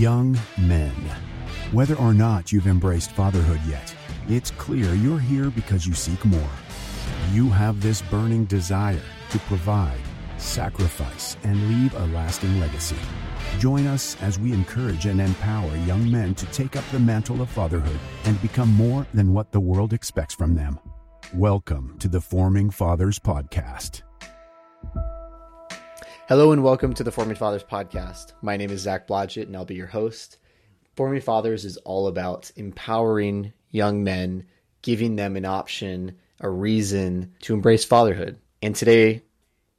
Young men. Whether or not you've embraced fatherhood yet, it's clear you're here because you seek more. You have this burning desire to provide, sacrifice, and leave a lasting legacy. Join us as we encourage and empower young men to take up the mantle of fatherhood and become more than what the world expects from them. Welcome to the Forming Fathers Podcast. Hello and welcome to the Forming Fathers podcast. My name is Zach Blodgett and I'll be your host. Forming Fathers is all about empowering young men, giving them an option, a reason to embrace fatherhood. And today,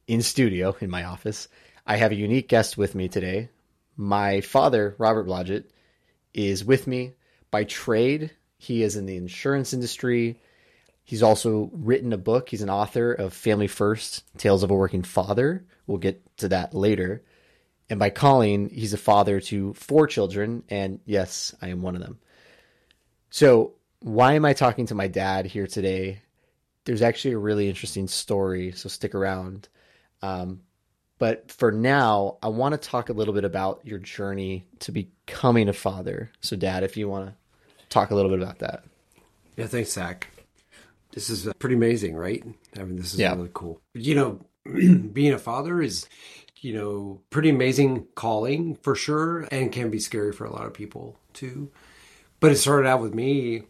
in studio, in my office, I have a unique guest with me today. My father, Robert Blodgett, is with me by trade. He is in the insurance industry. He's also written a book. He's an author of Family First Tales of a Working Father. We'll get to that later. And by calling, he's a father to four children. And yes, I am one of them. So, why am I talking to my dad here today? There's actually a really interesting story. So, stick around. Um, but for now, I want to talk a little bit about your journey to becoming a father. So, Dad, if you want to talk a little bit about that. Yeah, thanks, Zach. This is uh, pretty amazing, right? I mean, this is Yeah. really cool. You know, being a father is, you know, pretty amazing calling for sure, and can be scary for a lot of people too. But it started out with me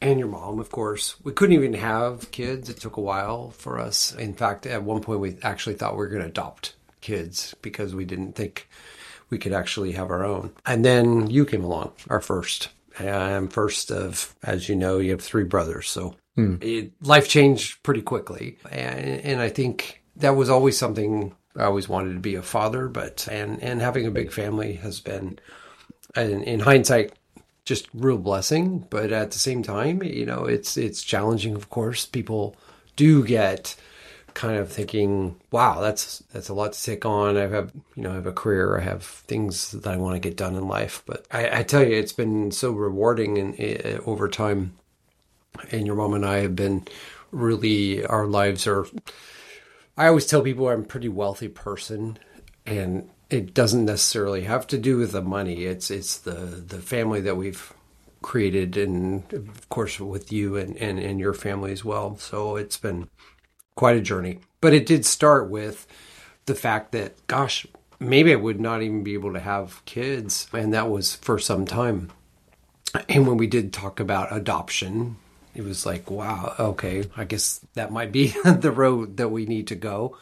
and your mom, of course. We couldn't even have kids. It took a while for us. In fact, at one point, we actually thought we were going to adopt kids because we didn't think we could actually have our own. And then you came along, our first. I'm first of, as you know, you have three brothers. So Hmm. it, life changed pretty quickly. And, and I think that was always something I always wanted to be a father, but, and, and having a big family has been, in, in hindsight, just real blessing. But at the same time, you know, it's, it's challenging, of course. People do get, kind of thinking, wow, that's that's a lot to take on. I have you know I have a career, I have things that I want to get done in life. But I, I tell you, it's been so rewarding and over time. And your mom and I have been really our lives are. I always tell people I'm a pretty wealthy person, and it doesn't necessarily have to do with the money. It's it's the the family that we've created, and of course with you and and, and your family as well. So it's been quite a journey. But it did start with the fact that, gosh, maybe I would not even be able to have kids. And that was for some time. And when we did talk about adoption, it was like, wow, okay, I guess that might be the road that we need to go.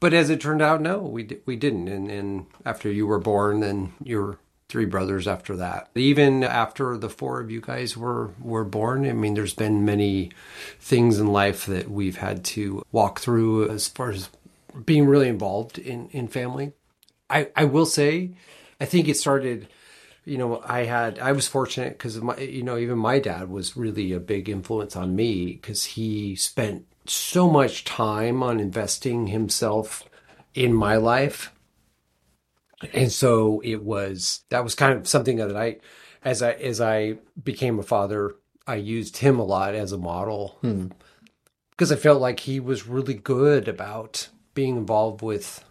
But as it turned out, no, we di- we didn't. And, and after you were born, then your three brothers after that. Even after the four of you guys were were born, I mean, there's been many things in life that we've had to walk through as far as being really involved in in family. I I will say, I think it started. You know, I had I was fortunate because my you know even my dad was really a big influence on me because he spent so much time on investing himself in my life. And so it was that was kind of something that I as I as I became a father I used him a lot as a model. Hmm. Because I felt like he was really good about being involved with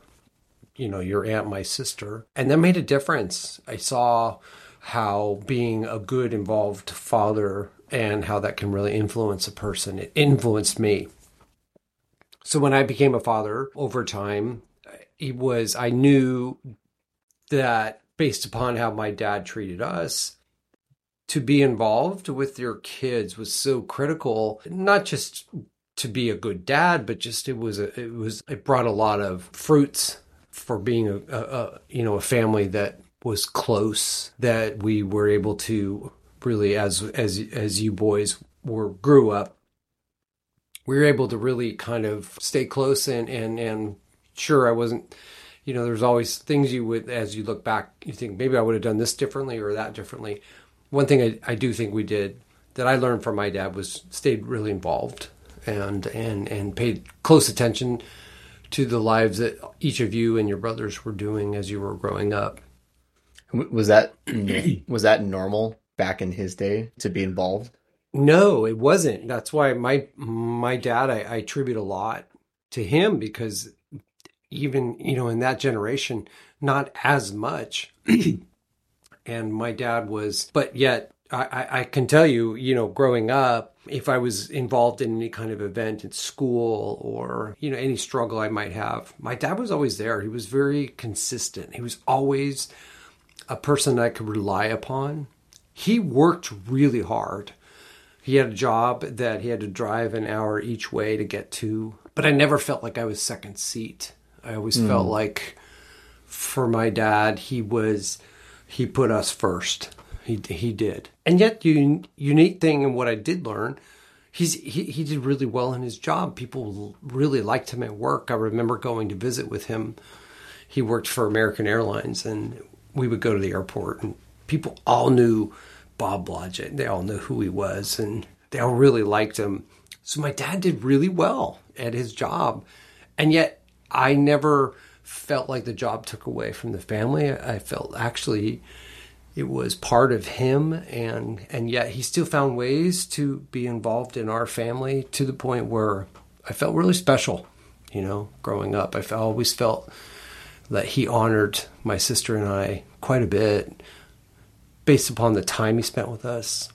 you know your aunt my sister and that made a difference. I saw how being a good involved father and how that can really influence a person. It influenced me. So when I became a father over time it was I knew that based upon how my dad treated us to be involved with your kids was so critical not just to be a good dad but just it was a, it was it brought a lot of fruits for being a, a, a you know a family that was close that we were able to really as as as you boys were grew up we were able to really kind of stay close and and and sure I wasn't you know there's always things you would as you look back you think maybe I would have done this differently or that differently. One thing I, I do think we did that I learned from my dad was stayed really involved and and and paid close attention to the lives that each of you and your brothers were doing as you were growing up Was that was that normal back in his day to be involved? No, it wasn't. That's why my my dad I, I attribute a lot to him because even you know in that generation, not as much And my dad was, but yet I, I can tell you, you know, growing up, if I was involved in any kind of event at school or, you know, any struggle I might have, my dad was always there. He was very consistent. He was always a person I could rely upon. He worked really hard. He had a job that he had to drive an hour each way to get to, but I never felt like I was second seat. I always mm. felt like for my dad, he was, he put us first he he did. And yet, the unique thing and what I did learn, he's he he did really well in his job. People really liked him at work. I remember going to visit with him. He worked for American Airlines, and we would go to the airport, and people all knew Bob Blodgett. They all knew who he was, and they all really liked him. So my dad did really well at his job, and yet I never felt like the job took away from the family. I felt actually it was part of him and and yet he still found ways to be involved in our family to the point where I felt really special you know growing up. I always felt that he honored my sister and I quite a bit based upon the time he spent with us.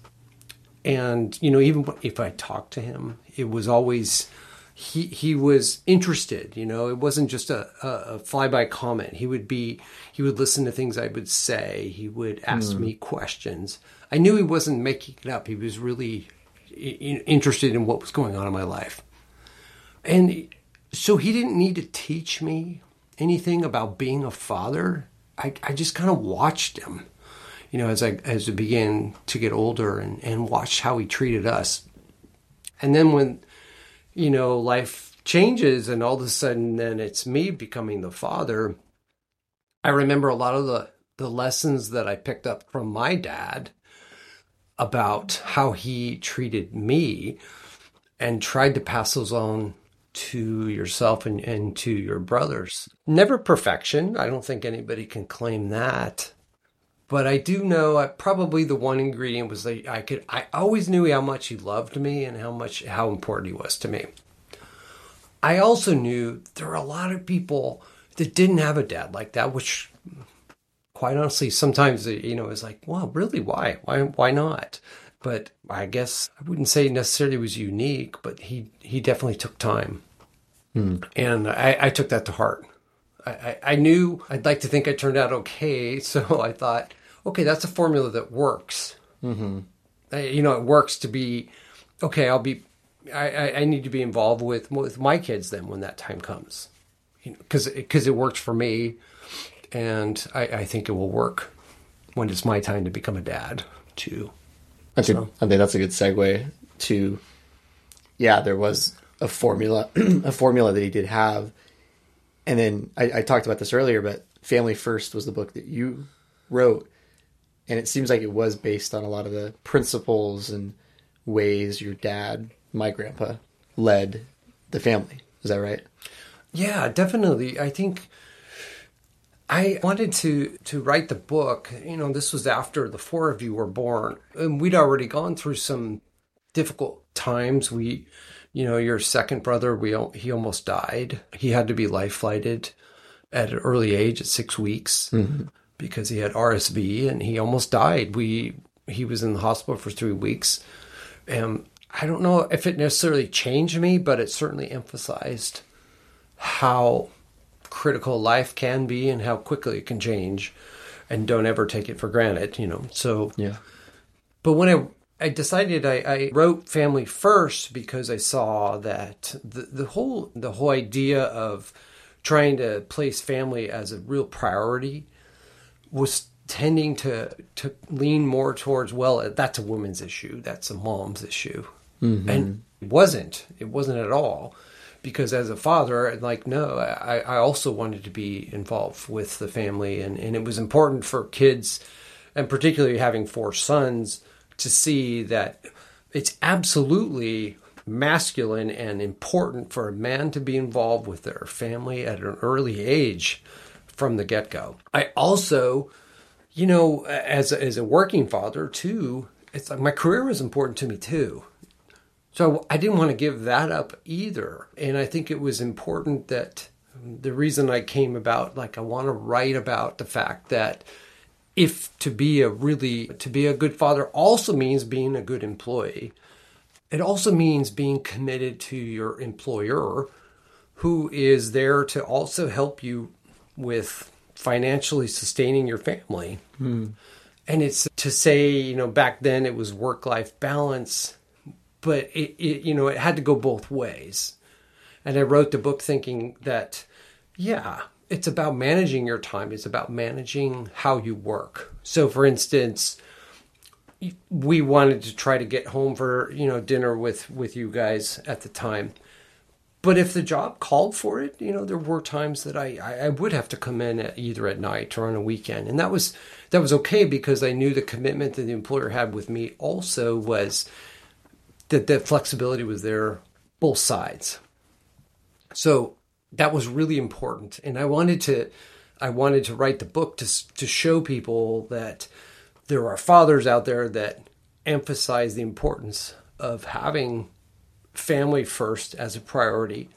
And you know even if I talked to him it was always he he was interested you know? It wasn't just a, a, a flyby comment. He would be he would listen to things i would say. He would ask mm. me questions. I knew he wasn't making it up. He was really interested in what was going on in my life. And so he didn't need to teach me anything about being a father. I, I just kind of watched him you know as i as i began to get older and and watched how he treated us. And then when you know, life changes and all of a sudden then it's me becoming the father. I remember a lot of the, the lessons that I picked up from my dad about how he treated me and tried to pass those on to yourself and, and to your brothers. Never perfection. I don't think anybody can claim that. But I do know I, probably the one ingredient was that I could I always knew how much he loved me and how much how important he was to me. I also knew there were a lot of people that didn't have a dad like that, which quite honestly sometimes you know is like, well, really, why, why, why not? But I guess I wouldn't say necessarily was unique, but he he definitely took time, hmm. and I, I took that to heart. I, I, knew I'd like to think I turned out okay, so I thought, okay, that's a formula that works. Mm-hmm. I, you know, it works to be okay. I'll be. I, I need to be involved with with my kids then when that time comes, because you know, because it worked for me, and I, I think it will work when it's my time to become a dad too. I think, so. I think that's a good segue to, yeah, there was a formula, a formula that he did have, and then I, I talked about this earlier, but Family First was the book that you wrote, and it seems like it was based on a lot of the principles and ways your dad, my grandpa, led the family. Is that right? Yeah, definitely. I think I wanted to to write the book. You know, this was after the four of you were born, and we'd already gone through some difficult times. We, you know, your second brother, we he almost died. He had to be life flighted at an early age, at six weeks. Mm-hmm because he had RSV and he almost died. We he was in the hospital for three weeks. And I don't know if it necessarily changed me, but it certainly emphasized how critical life can be and how quickly it can change. And don't ever take it for granted, you know. So yeah. But when I I decided I, I, wrote family first because I saw that the, the whole the whole idea of trying to place family as a real priority was tending to to lean more towards well that's a woman's issue that's a mom's issue. Mm-hmm. and it wasn't it wasn't at all. Because as a father like no I, I also wanted to be involved with the family. And, and it was important for kids and particularly having four sons to see that it's absolutely masculine and important for a man to be involved with their family at an early age from the get go. I also, you know, as a, as a working father too, it's like my career was important to me too. So I didn't want to give that up either. And I think it was important that the reason I came about, like, I want to write about the fact that if to be a really to be a good father also means being a good employee it also means being committed to your employer who is there to also help you with financially sustaining your family. And it's to say you know back then it was work life balance but it, it you know it had to go both ways. And i wrote the book thinking that yeah it's about managing your time. It's about managing how you work. So for instance we wanted to try to get home for you know dinner with with you guys at the time but if the job called for it you know there were times that i i would have to come in at either at night or on a weekend. And that was that was okay because i knew the commitment that the employer had with me also was that the flexibility was there both sides. So that was really important. And i wanted to i wanted to write the book to to show people that there are fathers out there that emphasize the importance of having family first as a priority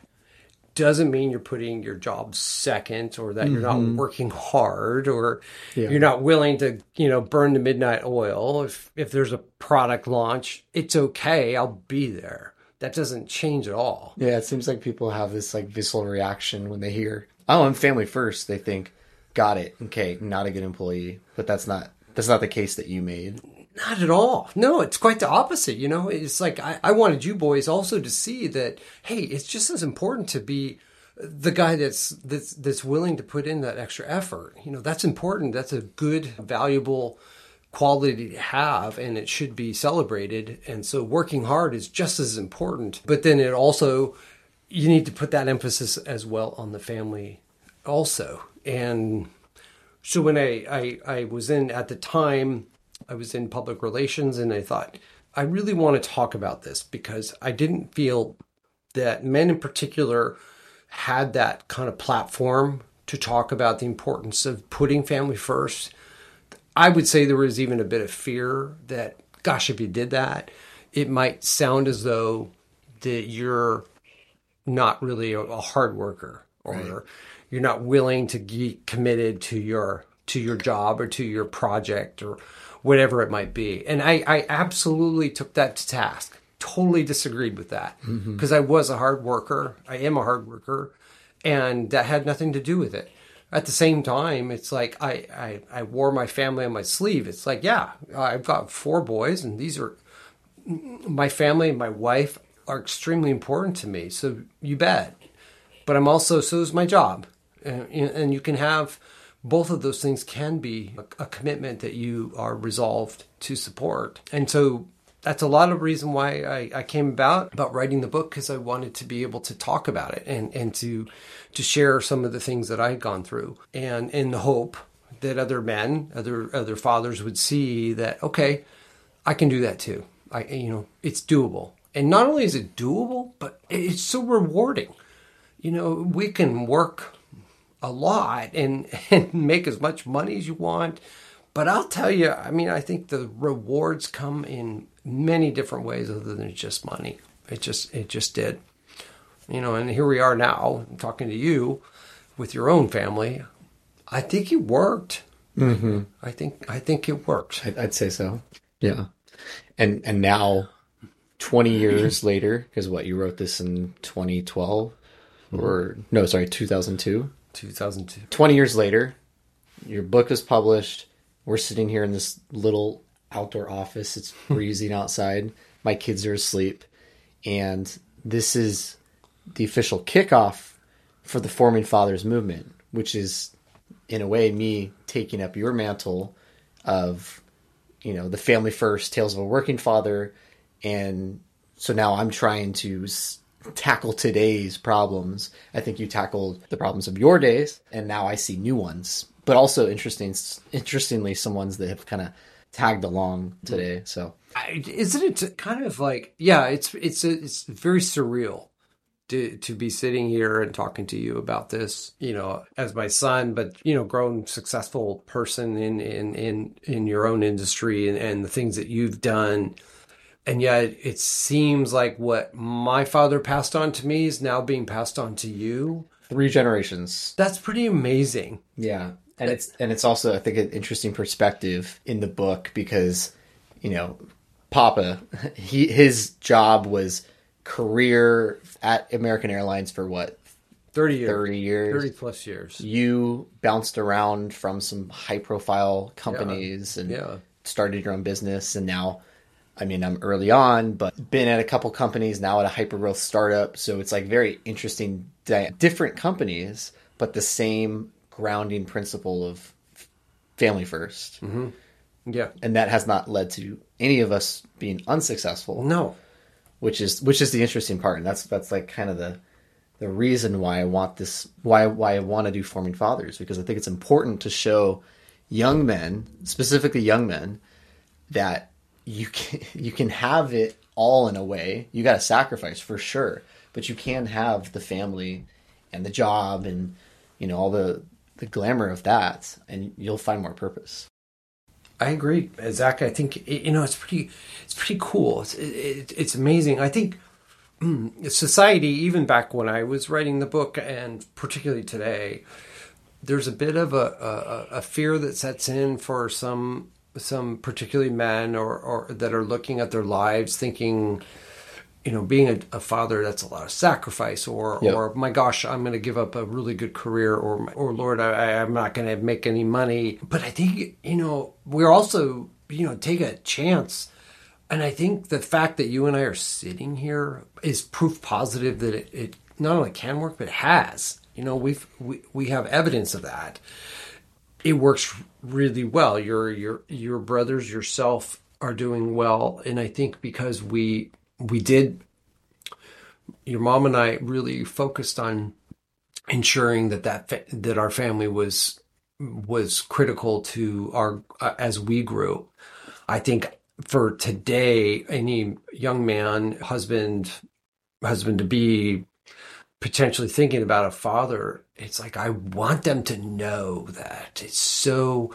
doesn't mean you're putting your job second or that you're not mm-hmm. working hard or Yeah. you're not willing to you know burn the midnight oil if if there's a product launch it's okay i'll be there that doesn't change at all Yeah, it seems like people have this like visceral reaction when they hear, "Oh, I'm family first. They think, "Got it. Okay, not a good employee." But that's not that's not the case that you made. Not at all. No, it's quite the opposite. You know, it's like I, I wanted you boys also to see that. Hey, it's just as important to be the guy that's that's that's willing to put in that extra effort. You know, that's important. That's a good, valuable quality to have, and it should be celebrated. And so, working hard is just as important. But then it also you need to put that emphasis as well on the family, also. And so when I, I I was in at the time I was in public relations and I thought I really want to talk about this because I didn't feel that men in particular had that kind of platform to talk about the importance of putting family first. I would say there was even a bit of fear that gosh if you did that it might sound as though that you're not really a, hard worker or you're not willing to get committed to your to your job or to your project or whatever it might be. And i i absolutely took that to task. Totally disagreed with that mm-hmm. because i was a hard worker. I am a hard worker and that had nothing to do with it. At the same time it's like i i, I wore my family on my sleeve. It's like yeah i've got four boys and these are my family and my wife are extremely important to me. So you bet. But I'm also so is my job, and, and you can have both of those things can be a, a commitment that you are resolved to support. And so that's a lot of reason why I, I came about about writing the book because I wanted to be able to talk about it and, and to to share some of the things that I had gone through and in the hope that other men, other other fathers would see that okay, I can do that too. I you know, it's doable. And not only is it doable, but it's so rewarding. You know, we can work a lot and, and make as much money as you want. But I'll tell you, I mean, I think the rewards come in many different ways other than just money. It just it just did. You know, and here we are now talking to you with your own family. I think it worked. Mm-hmm. I think I think it worked. I'd, say so. Yeah. And and now, twenty years later, because what you wrote this in 2012, or no, sorry, 2002. 2002. 20 years later, your book is published. We're sitting here in this little outdoor office. It's freezing outside. My kids are asleep. And this is the official kickoff for the Forming Fathers movement, which is, in a way, me taking up your mantle of, you know, the family first, tales of a working father. And so now I'm trying to tackle today's problems. I think you tackled the problems of your days, and now I see new ones. But also interesting, interestingly, some ones that have kind of tagged along today. So isn't it kind of like yeah it's it's it's very surreal to to be sitting here and talking to you about this you know as my son but you know grown successful person in in in in your own industry and, and the things that you've done and yet it seems like what my father passed on to me is now being passed on to you three generations. that's pretty amazing Yeah, and it's and it's also I think an interesting perspective in the book because you know Papa he his job was career at American Airlines for what 30 years. 30 years 30 plus years. you bounced around from some high profile companies and Yeah. started your own business and now I mean I'm early on but been at a couple companies now at a hyper growth startup so it's like very interesting di- different companies but the same grounding principle of family 1st mm-hmm. Yeah. and that has not led to any of us being unsuccessful No. which is which is the interesting part and that's that's like kind of the the reason why I want this why why I want to do forming fathers because I think it's important to show young men specifically young men that you can you can have it all in a way you got to sacrifice for sure but you can have the family and the job and you know all the the glamour of that and you'll find more purpose I agree, Zach. I think you know it's pretty, it's pretty cool. It's it, it's amazing. I think mm, society, even back when I was writing the book, and particularly today, there's a bit of a, a, a fear that sets in for some some particularly men or, or that are looking at their lives thinking you know, being a, a father, that's a lot of sacrifice, or, Yep. or my gosh, I'm going to give up a really good career, or, or Lord, I, I'm not going to make any money. But I think, you know, we're also, you know, take a chance. And I think the fact that you and I are sitting here is proof positive that it, it not only can work, but it has. You know, we've, we, we have evidence of that it works really well. Your your your brothers, yourself are doing well, and I think because we we did, your mom and I really focused on ensuring that that fa- that our family was was critical to our uh, as we grew. I think for today, any young man, husband, husband to be potentially thinking about a father, it's like I want them to know that it's so.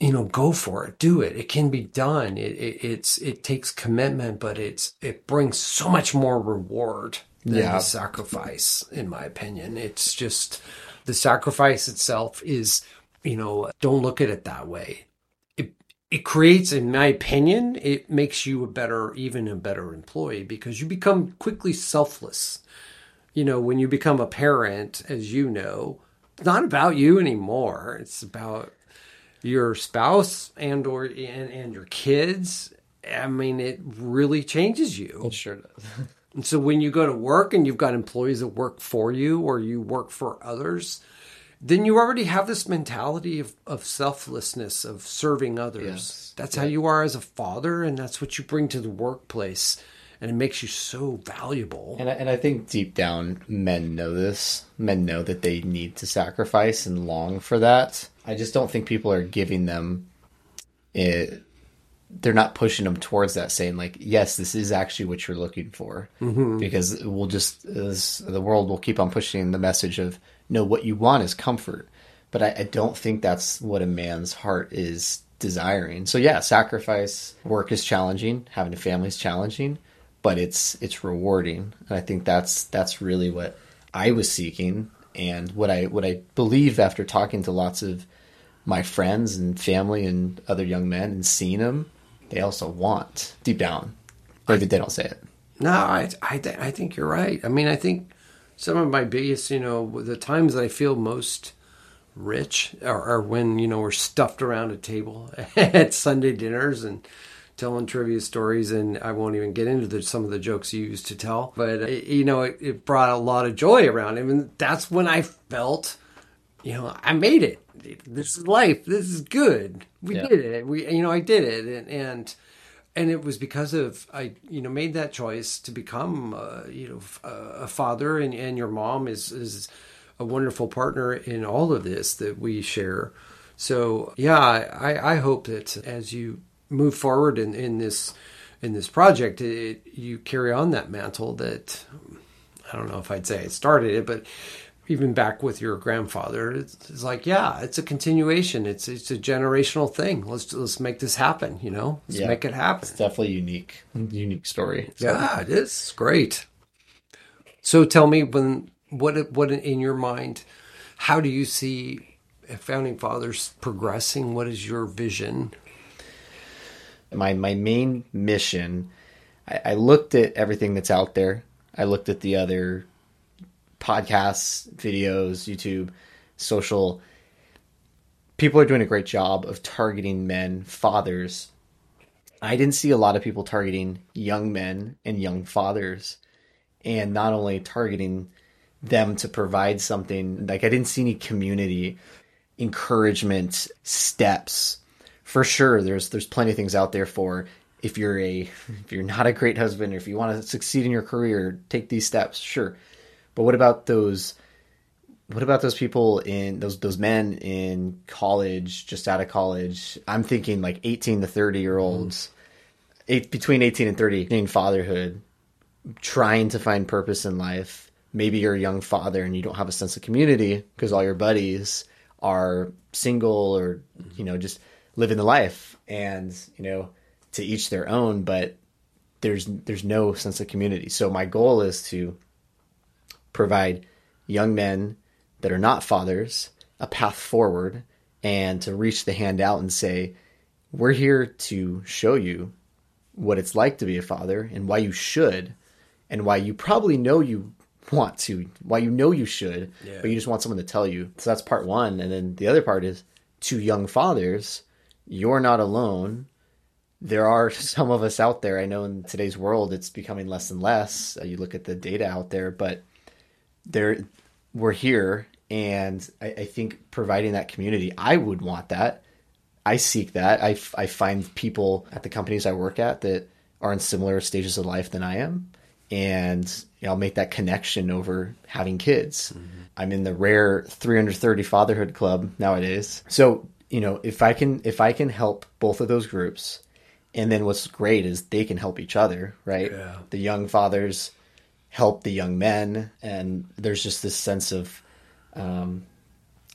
You know, go for it, do it. It can be done. It, it it's it takes commitment, but it's it brings so much more reward than Yeah. the sacrifice. In my opinion, it's just the sacrifice itself is. You know, don't look at it that way it it creates in my opinion it makes you a better even a better employee because you become quickly selfless you know when you become a parent as you know it's not about you anymore it's about your spouse and or and, and your kids i mean it really changes you It sure does and so when you go to work and you've got employees that work for you or you work for others, then you already have this mentality of, of selflessness, of serving others. Yes. That's how you are as a father, and that's what you bring to the workplace. And it makes you so valuable. And I, and I think deep down, men know this. Men know that they need to sacrifice and long for that. I just don't think people are giving them it. They're not pushing them towards that, saying like, "Yes, this is actually what you're looking for," mm-hmm. because we'll just the world will keep on pushing the message of, "No, what you want is comfort." But I, I don't think that's what a man's heart is desiring. So yeah, sacrifice, work is challenging, having a family is challenging, but it's it's rewarding. And i think that's that's really what i was seeking and what i what i believe after talking to lots of my friends and family and other young men and seeing them they also want deep down. Maybe they don't say it. No, I I, th- I think you're right. I mean, I think some of my biggest, you know, the times that I feel most rich are, are when you know we're stuffed around a table at Sunday dinners and telling trivia stories. And I won't even get into the, some of the jokes you used to tell, but uh, you know, it, it brought a lot of joy around. it. And that's when I felt, you know, I made it. This is life. This is good. We Yeah. did it. We, you know, I did it, and. and and it was because of I you know made that choice to become uh, you know a father and and your mom is is a wonderful partner in all of this that we share. So yeah, I I hope that as you move forward in in this in this project, it, you carry on that mantle that I don't know if I'd say I started it, but even back with your grandfather, it's, it's like, yeah, it's a continuation. It's it's a generational thing. Let's let's make this happen. You know, let's Yeah. make it happen. it's definitely unique unique story So- Yeah, it is great. So tell me, when what what in your mind, how do you see Forming Fathers progressing? What is your vision? My my main mission. I, I looked at everything that's out there. I looked at the other podcasts, videos, YouTube, social. People are doing a great job of targeting men, fathers. I didn't see a lot of people targeting young men and young fathers, and not only targeting them to provide something like I didn't see any community encouragement steps. For sure, there's there's plenty of things out there for if you're a if you're not a great husband or if you want to succeed in your career, take these steps. Sure, but what about those? What about those people in those those men in college, just out of college? I'm thinking like 18 to 30 year olds, mm. eight, between 18 and 30, in fatherhood, trying to find purpose in life. Maybe you're a young father and you don't have a sense of community because all your buddies are single or you know just living the life, and you know to each their own. But there's there's no sense of community. So my goal is to provide young men that are not fathers a path forward and to reach the hand out and say, We're here to show you what it's like to be a father and why you should, and why you probably know you want to, why you know you should, yeah. but you just want someone to tell you. So that's part one. And then the other part is to young fathers, you're not alone. There are some of us out there. I know in today's world, it's becoming less and less. Uh, you look at the data out there, but there we're here and I, I, think providing that community i would want that i seek that I, I find people at the companies i work at that are in similar stages of life than i am and you know, i'll make that connection over having kids mm-hmm. i'm in the rare 330 fatherhood club nowadays so you know if i can if i can help both of those groups and then what's great is they can help each other right? Yeah. the young fathers help the young men and there's just this sense of um,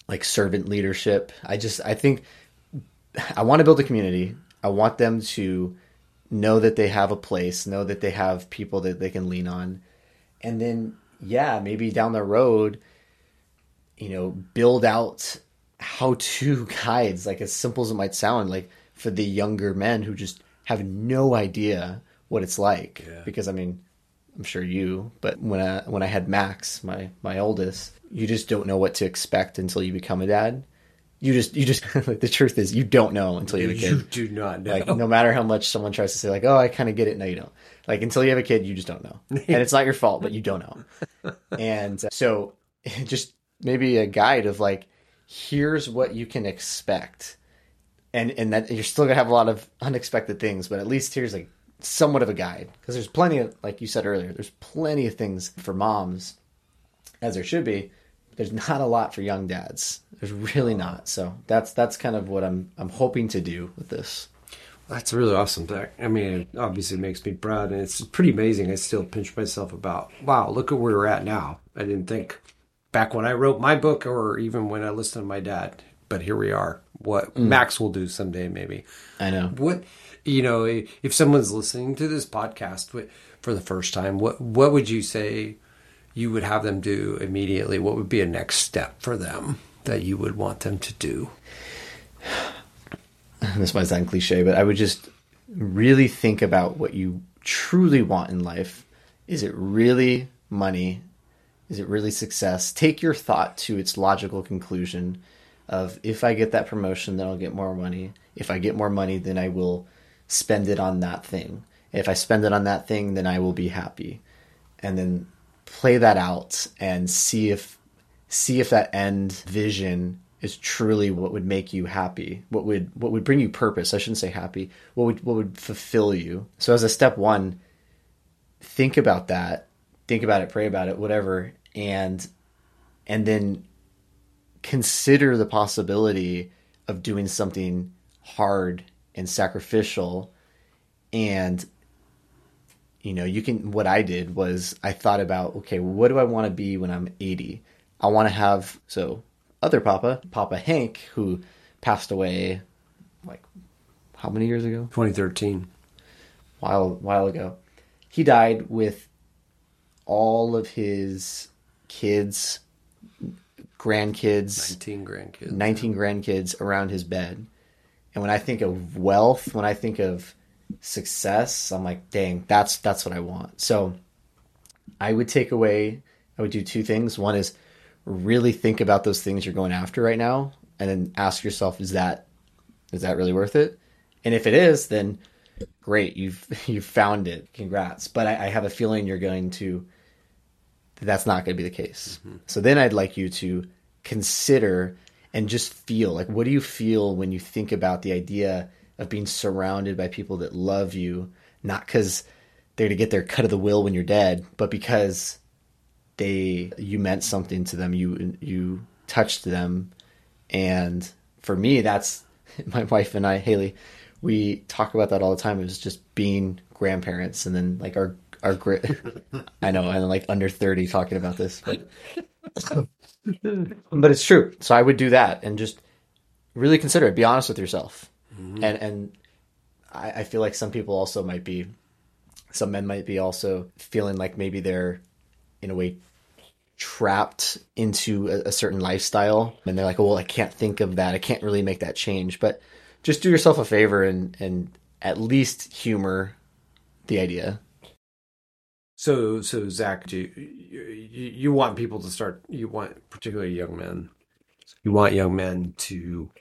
like servant leadership. I just i think i want to build a community. I want them to know that they have a place know that they have people that they can lean on. And then yeah maybe down the road you know build out how to guides like as simple as it might sound like for the younger men who just have no idea what it's like yeah. because i mean I'm sure you, but when I when I had Max, my my oldest, you just don't know what to expect until you become a dad. You just you just like the truth is you don't know until you have a kid. You do not know. Like no matter how much someone tries to say like, "Oh, I kind of get it." No, you don't. Like until you have a kid, you just don't know. and it's not your fault, but you don't know. and uh, so just maybe a guide of like here's what you can expect. And and that you're still to have a lot of unexpected things, but at least here's like somewhat of a guide because there's plenty of, like you said earlier, there's plenty of things for moms, as there should be. There's not a lot for young dads. There's really not. So that's that's kind of what I'm I'm hoping to do with this. That's really awesome, Zach. I mean, it obviously makes me proud, and it's pretty amazing. I still pinch myself about, wow, look at where we're at now. I didn't think back when I wrote my book, or even when I listened to my dad, but here we are. What mm. Max will do someday, maybe. I know. What you know, if someone's listening to this podcast for the first time, what what would you say you would have them do immediately? What would be a next step for them that you would want them to do? This might sound cliche, but I would just really think about what you truly want in life. Is it really money? Is it really success? Take your thought to its logical conclusion of if I get that promotion, then I'll get more money. If I get more money, then I will spend it on that thing. If I spend it on that thing, then I will be happy. And then play that out and see if see if that end vision is truly what would make you happy. What would what would bring you purpose? I shouldn't say happy. What would what would fulfill you? So as a step 1, think about that. Think about it, pray about it, whatever, and and then consider the possibility of doing something hard and sacrificial. And you know you can what i did was i thought about okay what do i want to be when i'm 80 i want to have so other papa papa hank who passed away like how many years ago? 2013 while while ago. He died with all of his kids grandkids, 19 grandkids. 19 grandkids around his bed. And when I think of wealth, when I think of success, I'm like, dang, that's that's what I want. So I would take away I would do two things. One is really think about those things you're going after right now and then ask yourself, is that is that really worth it? And if it is, then great, you've you've found it. Congrats. But I, I have a feeling you're going to that's not going to be the case. Mm-hmm. So then I'd like you to consider and just feel like what do you feel when you think about the idea of being surrounded by people that love you, not because they're to get their cut of the will when you're dead, but because they you meant something to them, you you touched them, and for me, that's my wife and I, Haley. We talk about that all the time. It was just being grandparents, and then like our our grit. I know, and like under thirty talking about this, but but it's true. So I would do that and just really consider it. Be honest with yourself, mm-hmm. and and I, I feel like some people also might be, some men might be also feeling like maybe they're in a way trapped into a, a certain lifestyle, and they're like, oh, well, I can't think of that. I can't really make that change, but just do yourself a favor and and at least humor the idea so, so Zach, do you, you, you want people to start? You want particularly young men. You want young men to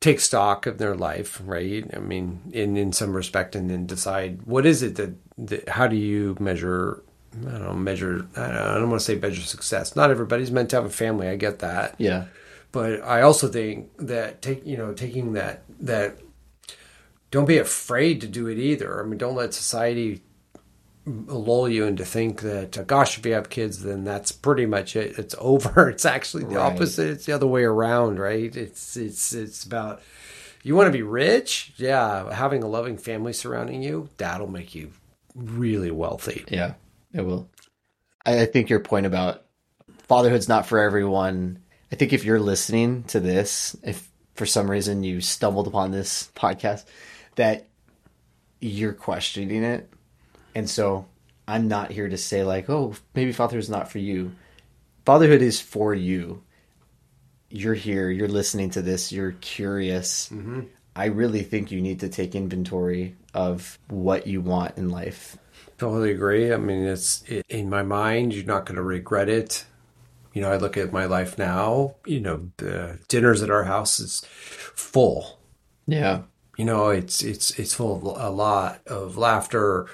take stock of their life, right? I mean, in in some respect, and then decide what is it that, that how do you measure? I don't know, measure. I don't, I don't want to say measure success. Not everybody's meant to have a family. I get that. Yeah. But I also think that take you know taking that that don't be afraid to do it either. I mean, don't let society lull you into think that uh, gosh if you have kids then that's pretty much it. It's over. It's actually the right. opposite. It's the other way around right? It's it's it's about you want to be rich? Yeah. Having a loving family surrounding you that'll make you really wealthy. Yeah it will. I, I think your point about fatherhood's not for everyone. I think if you're listening to this if for some reason you stumbled upon this podcast that you're questioning it and so I'm not here to say like, oh, maybe fatherhood is not for you. Fatherhood is for you. You're here, you're listening to this, you're curious. Mm-hmm. I really think you need to take inventory of what you want in life. Totally agree. I mean, it's it, in my mind, you're not going to regret it. You know, I look at my life now, you know, the dinners at our house is full. Yeah. You know, it's it's it's full of a lot of laughter,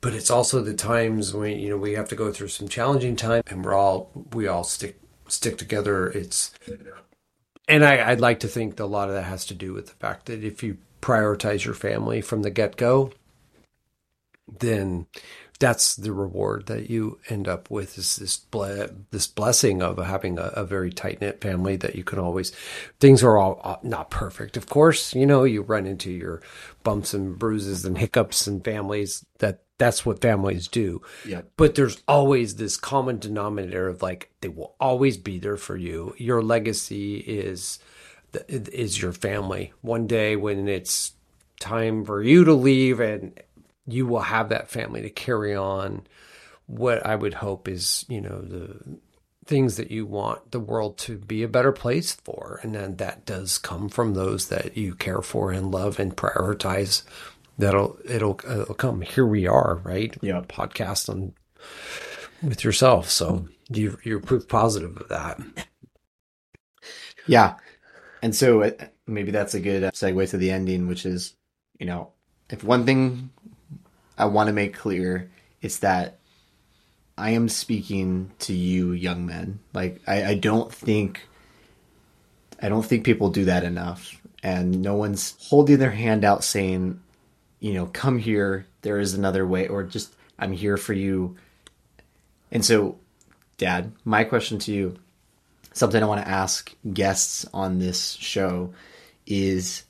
but it's also the times when you know we have to go through some challenging time and we're all we all stick stick together. It's and I, i'd like to think that a lot of that has to do with the fact that if you prioritize your family from the get-go then that's the reward that you end up with is this ble- this blessing of having a, a very tight knit family that you can always things are all uh, not perfect. Of course you know you run into your bumps and bruises and hiccups and families that that's what families do. Yeah. But there's always this common denominator of like they will always be there for you. Your legacy is is your family. One day when it's time for you to leave and you will have that family to carry on what I would hope is, you know, the things that you want the world to be a better place for. And then that does come from those that you care for and love and prioritize that'll it'll it'll come. Here we are, right? Yeah, podcast on with yourself. So you you're proof positive of that. Yeah, and so uh, maybe that's a good segue to the ending, which is, you know, if one thing I want to make clear, it's that I am speaking to you, young men. Like I, I don't think. I don't think people do that enough. And no one's holding their hand out saying, you know, come here, there is another way, or just, I'm here for you. And so, Dad, my question to you, something I want to ask guests on this show is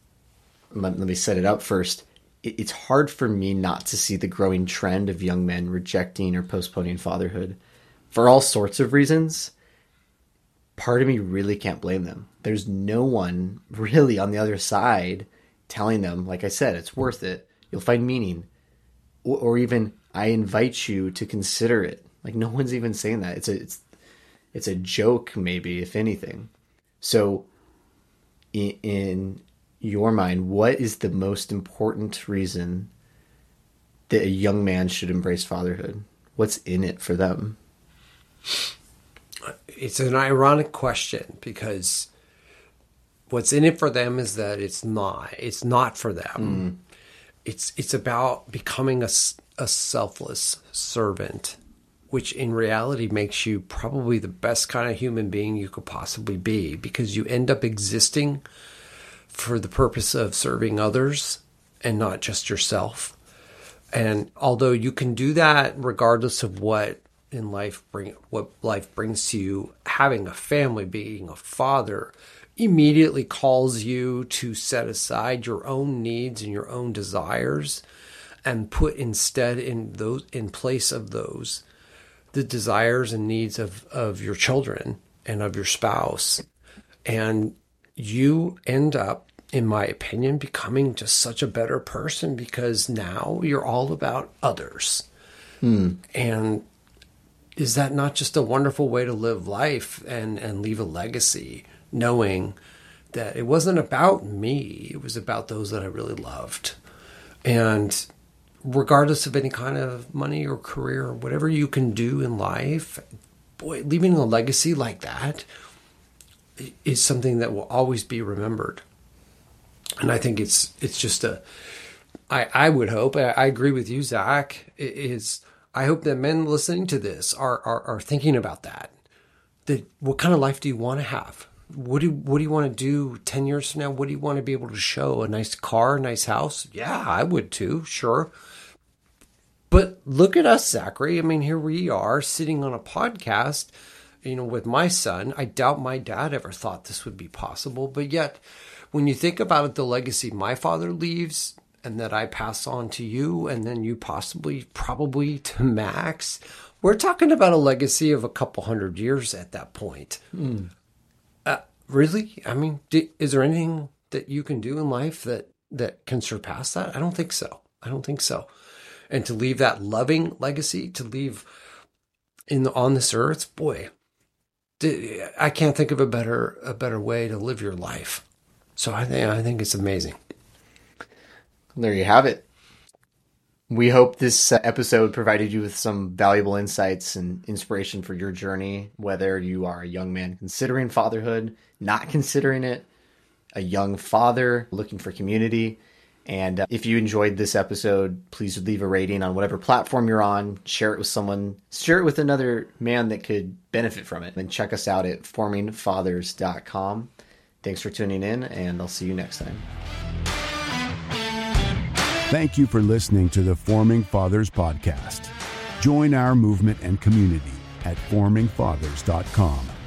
let, let me set it up first. It, it's hard for me not to see the growing trend of young men rejecting or postponing fatherhood for all sorts of reasons. Part of me really can't blame them. There's no one really on the other side telling them, like I said, it's worth it You'll find meaning. Or, or even, I invite you to consider it. Like no one's even saying that. It's a, it's, it's a joke maybe if anything. So in, in your mind, what is the most important reason that a young man should embrace fatherhood? What's in it for them? It's an ironic question because what's in it for them is that it's not. It's not for them. Mm. It's it's about becoming a, a selfless servant, which in reality makes you probably the best kind of human being you could possibly be because you end up existing for the purpose of serving others and not just yourself. And although you can do that regardless of what in life bring what life brings to you, having a family, being a father, immediately calls you to set aside your own needs and your own desires and put instead in those in place of those the desires and needs of of your children and of your spouse. And you end up in my opinion becoming just such a better person because now you're all about others. Hmm. and is that not just a wonderful way to live life and and leave a legacy knowing that it wasn't about me, it was about those that I really loved. And regardless of any kind of money or career or whatever you can do in life, boy, leaving a legacy like that is something that will always be remembered. And I think it's it's just a I, I would hope I, I agree with you, Zach. Is I hope that men listening to this are, are, are thinking about that. That what kind of life do you want to have? What do you, what do you want to do 10 years from now? What do you want to be able to show? A nice car, a nice house? Yeah, I would too, sure. But look at us, Zachary. I mean, here we are sitting on a podcast, you know, with my son. I doubt my dad ever thought this would be possible. But yet, when you think about it, the legacy my father leaves and that I pass on to you, and then you possibly, probably to Max, we're talking about a legacy of a couple hundred years at that point. Mm. Really? I mean, do, is there anything that you can do in life that that can surpass that? I don't think so. I don't think so. And to leave that loving legacy, to leave in on this earth, boy, I can't think of a better a better way to live your life. So I think I think it's amazing. There you have it. We hope this episode provided you with some valuable insights and inspiration for your journey, whether you are a young man considering fatherhood, not considering it, a young father looking for community. And uh, if you enjoyed this episode, please leave a rating on whatever platform you're on. Share it with someone, share it with another man that could benefit from it. And check us out at formingfathers.com. Thanks for tuning in, and I'll see you next time. Thank you for listening to the Forming Fathers podcast. Join our movement and community at formingfathers.com.